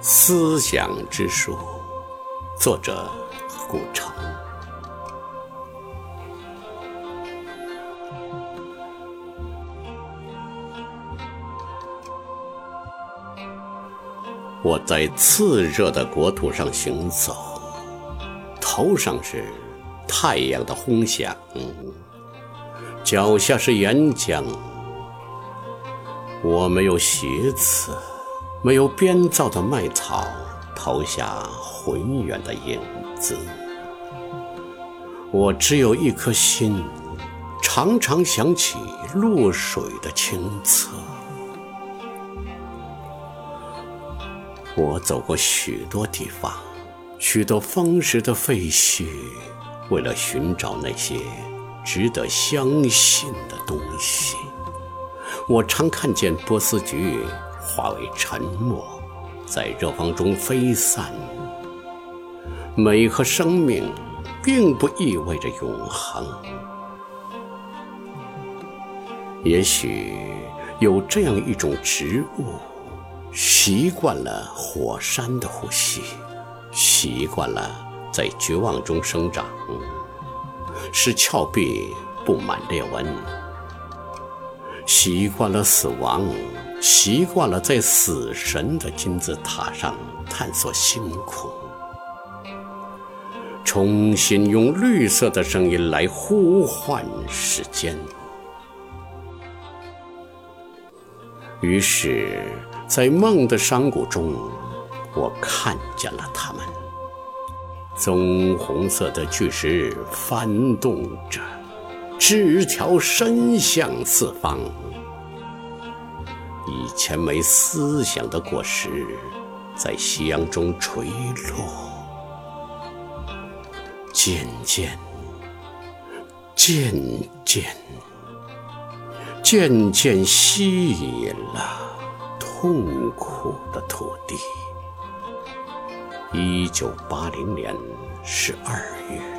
思想之书，作者顾城。我在炽热的国土上行走，头上是太阳的轰响，脚下是岩浆。我没有鞋子，没有编造的麦草，投下浑圆的影子。我只有一颗心，常常想起落水的清澈。我走过许多地方，许多风蚀的废墟，为了寻找那些值得相信的东西。我常看见波斯菊化为沉默，在热风中飞散。美和生命，并不意味着永恒。也许有这样一种植物。习惯了火山的呼吸，习惯了在绝望中生长，使峭壁布满裂纹；习惯了死亡，习惯了在死神的金字塔上探索星空，重新用绿色的声音来呼唤时间。于是。在梦的山谷中，我看见了他们。棕红色的巨石翻动着，枝条伸向四方。以前没思想的果实，在夕阳中垂落，渐渐，渐渐，渐渐吸引了。痛苦的土地。一九八零年十二月。